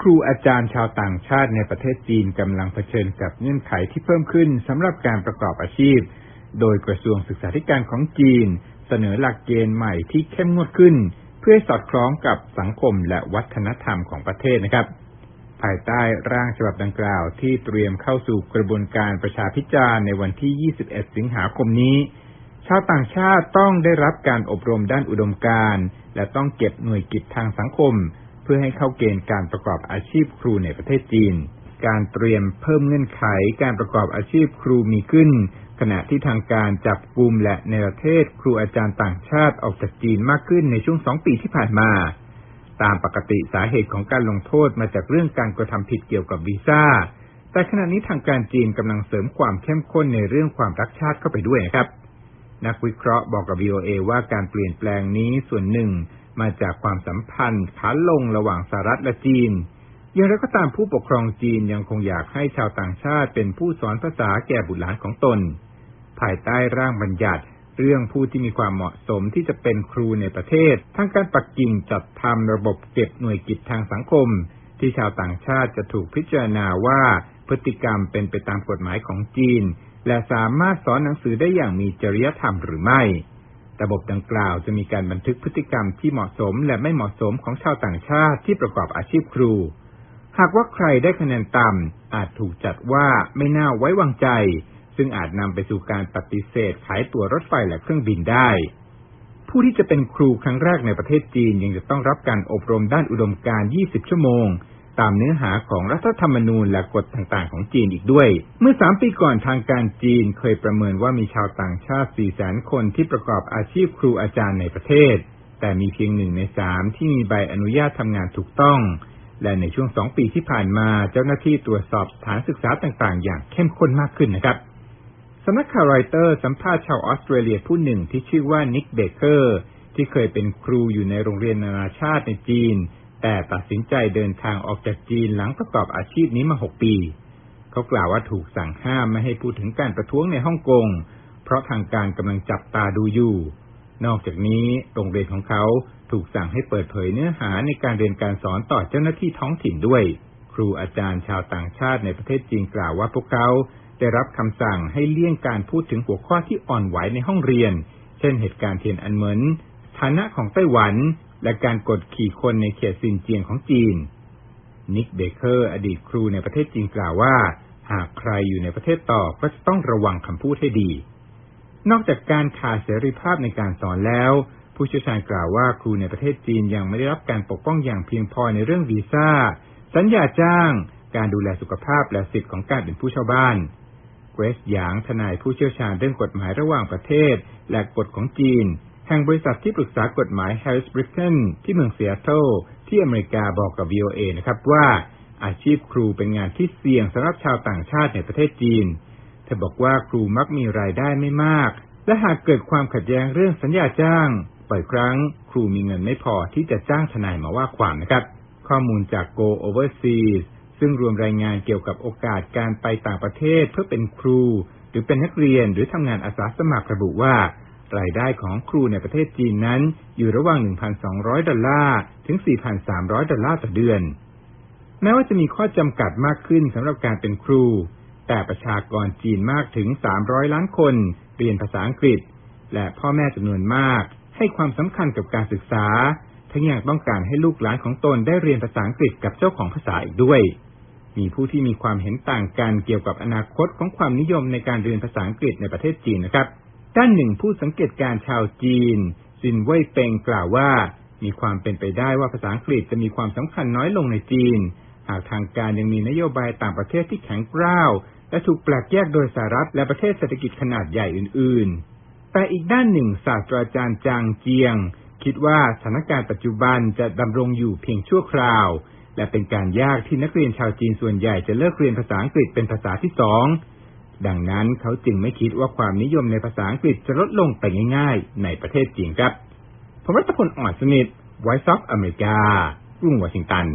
ครูอาจารย์ชาวต่างชาติในประเทศจีนกำลังเผชิญกับเงื่อนไขที่เพิ่มขึ้นสำหรับการประกอบอาชีพ โดยกระทรวงศึกษาธิการของจีน เสนอหลักเกณฑ์ใหม่ที่เข้มงวดขึ้น เพื่อสอดคล้องกับสังคมและวัฒนธรรมของประเทศนะครับ ภายใต้ร่างฉบับดังกล่าวที่เตรียมเข้าสู่กระบวนการประชาพิจารณ์ในวันที่ 21 สิงหาคมนี้ ชาวต่างชาติต้องได้รับการอบรมด้านอุดมการณ์และต้องเก็บหน่วยกิจทางสังคม เพื่อให้เข้าเกณฑ์การประกอบอาชีพครูในประเทศจีน การเตรียมเพิ่มเงื่อนไขการประกอบอาชีพครูมีขึ้น ขณะที่ทางการจับกลุ่มและในประเทศครูอาจารย์ต่างชาติออกจากจีนมากขึ้นในช่วงสองปีที่ผ่านมา ตามปกติสาเหตุของการลงโทษมาจากเรื่องการกระทำผิดเกี่ยวกับวีซ่า แต่ขณะนี้ทางการจีนกำลังเสริมความเข้มข้นในเรื่องความรักชาติเข้าไปด้วยนะครับนักวิเคราะห์บอกกับ VOA ว่าการเปลี่ยนแปลงนี้ส่วนหนึ่ง มาจากความสัมพันธ์ขาลงระหว่างสหรัฐและจีน อย่างไรก็ตามผู้ปกครองจีนยังคงอยากให้ชาวต่างชาติเป็นผู้สอนภาษาแก่บุตรหลานของตน ภายใต้ร่างบัญญัติ เรื่องผู้ที่มีความเหมาะสมที่จะเป็นครูในประเทศทั้งการปักกิ่งจัดทำระบบเก็บหน่วยกิจทางสังคม ที่ชาวต่างชาติจะถูกพิจารณาว่าพฤติกรรมเป็นไปตามกฎหมายของจีน และสามารถสอนหนังสือได้อย่างมีจริยธรรมหรือไม่ ระบบดังกล่าวจะมีการบันทึกพฤติกรรมที่เหมาะสมและไม่เหมาะสมของชาวต่างชาติที่ประกอบอาชีพครู หากว่าใครได้คะแนนต่ำอาจถูกจัดว่าไม่น่าไว้วางใจ ซึ่งอาจนำไปสู่การปฏิเสธขายตั๋วรถไฟและเครื่องบินได้ ผู้ที่จะเป็นครูครั้งแรกในประเทศจีนยังจะต้องรับการอบรมด้านอุดมการณ์ 20 ชั่วโมง ตามเนื้อหาของรัฐธรรมนูญและกฎต่างๆของจีนอีกด้วย เมื่อสามปีก่อนทางการจีนเคยประเมินว่ามีชาวต่างชาติ4แสนคนที่ประกอบอาชีพครูอาจารย์ในประเทศ แต่มีเพียงหนึ่งในสามที่มีใบอนุญาตทำงานถูกต้อง และในช่วงสองปีที่ผ่านมาเจ้าหน้าที่ตรวจสอบสถานศึกษาต่างๆ อย่างเข้มข้นมากขึ้นนะครับสำนักข่าวรอยเตอร์สัมภาษณ์ชาวออสเตรเลียผู้หนึ่งที่ชื่อว่านิกเบเกอร์ที่เคยเป็นครูอยู่ในโรงเรียนนานาชาติในจีน แต่ตัดสินใจเดินทางออกจากจีนหลังประกอบอาชีพนี้มาหกปี เขากล่าวว่าถูกสั่งห้ามไม่ให้พูดถึงการประท้วงในฮ่องกง เพราะทางการกำลังจับตาดูอยู่ นอกจากนี้โรงเรียนของเขาถูกสั่งให้เปิดเผยเนื้อหาในการเรียนการสอนต่อเจ้าหน้าที่ท้องถิ่นด้วย ครูอาจารย์ชาวต่างชาติในประเทศจีนกล่าวว่าพวกเขาได้รับคำสั่งให้เลี่ยงการพูดถึงหัวข้อที่อ่อนไหวในห้องเรียน เช่นเหตุการณ์เทียนอันเหมินฐานะของไต้หวัน และการกดขี่คนในเขตซินเจียงของจีน นิกเบเกอร์ อดีตครูในประเทศจีนกล่าวว่า หากใครอยู่ในประเทศต่อก็จะต้องระวังคำพูดให้ดี นอกจากการขาดเสรีภาพในการสอนแล้ว ผู้เชี่ยวชาญกล่าวว่าครูในประเทศจีนยังไม่ได้รับการปกป้องอย่างเพียงพอในเรื่องวีซ่า สัญญาจ้าง การดูแลสุขภาพและสิทธิของการเป็นผู้เช่าบ้านเกรซหยางทนายผู้เชี่ยวชาญเรื่องกฎหมายระหว่างประเทศและกฎของจีน แห่งบริษัทที่ปรึกษากฎหมาย Harris Bricken ที่เมืองเซียโตรที่อเมริกาบอกกับ VOA นะครับว่าอาชีพครูเป็นงานที่เสี่ยงสำหรับชาวต่างชาติในประเทศจีน เธอบอกว่าครูมักมีรายได้ไม่มาก และหากเกิดความขัดแย้งเรื่องสัญญาจ้างบ่อยครั้งครูมีเงินไม่พอที่จะจ้างทนายมาว่าความนะครับ ข้อมูลจาก Go Overseas ซึ่งรวมรายงานเกี่ยวกับโอกาสการไปต่างประเทศเพื่อเป็นครู หรือเป็นนักเรียนหรือทำงานอาสาสมัครระบุว่า รายได้ของครูในประเทศจีนนั้น อยู่ระหว่าง 1,200 ดอลลาร์ ถึง 4,300 ดอลลาร์ต่อเดือน แม้ว่าจะมีข้อจำกัดมากขึ้นสำหรับการเป็นครู แต่ประชากรจีนมากถึง 300 ล้านคน เรียนภาษาอังกฤษ และพ่อแม่จำนวนมาก ให้ความสำคัญกับการศึกษา ทั้งยังต้องการให้ลูกหลานของตนได้เรียนภาษาอังกฤษกับเจ้าของภาษาอีกด้วยมีผู้ที่มีความเห็นต่างกันเกี่ยวกับอนาคตของความนิยมในการเรียนภาษาอังกฤษในประเทศจีนนะครับ ด้านหนึ่งผู้สังเกตการชาวจีนซินเว่ยเปงกล่าวว่า มีความเป็นไปได้ว่าภาษาอังกฤษจะมีความสำคัญน้อยลงในจีน หากทางการยังมีนโยบายต่างประเทศที่แข็งกร้าว และถูกแปลกแยกโดยสหรัฐและประเทศเศรษฐกิจขนาดใหญ่อื่น ๆ แต่อีกด้านหนึ่งศาสตราจารย์จางเจียง คิดว่าสถานการณ์ปัจจุบันจะดำรงอยู่เพียงชั่วคราว และเป็นการยากที่นักเรียนชาวจีนส่วนใหญ่จะเลิกเรียนภาษาอังกฤษเป็นภาษาที่สอง ดังนั้นเขาจึงไม่คิดว่าความนิยมในภาษาอังกฤษจะลดลงไปง่าย ๆ ในประเทศจีนครับ ผมรัตพลอ่อนสนิทไวซ์ซอฟอเมริกา กรุงวอชิงตัน